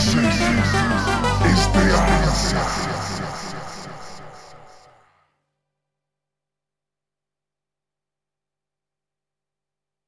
Voces es de Alianza.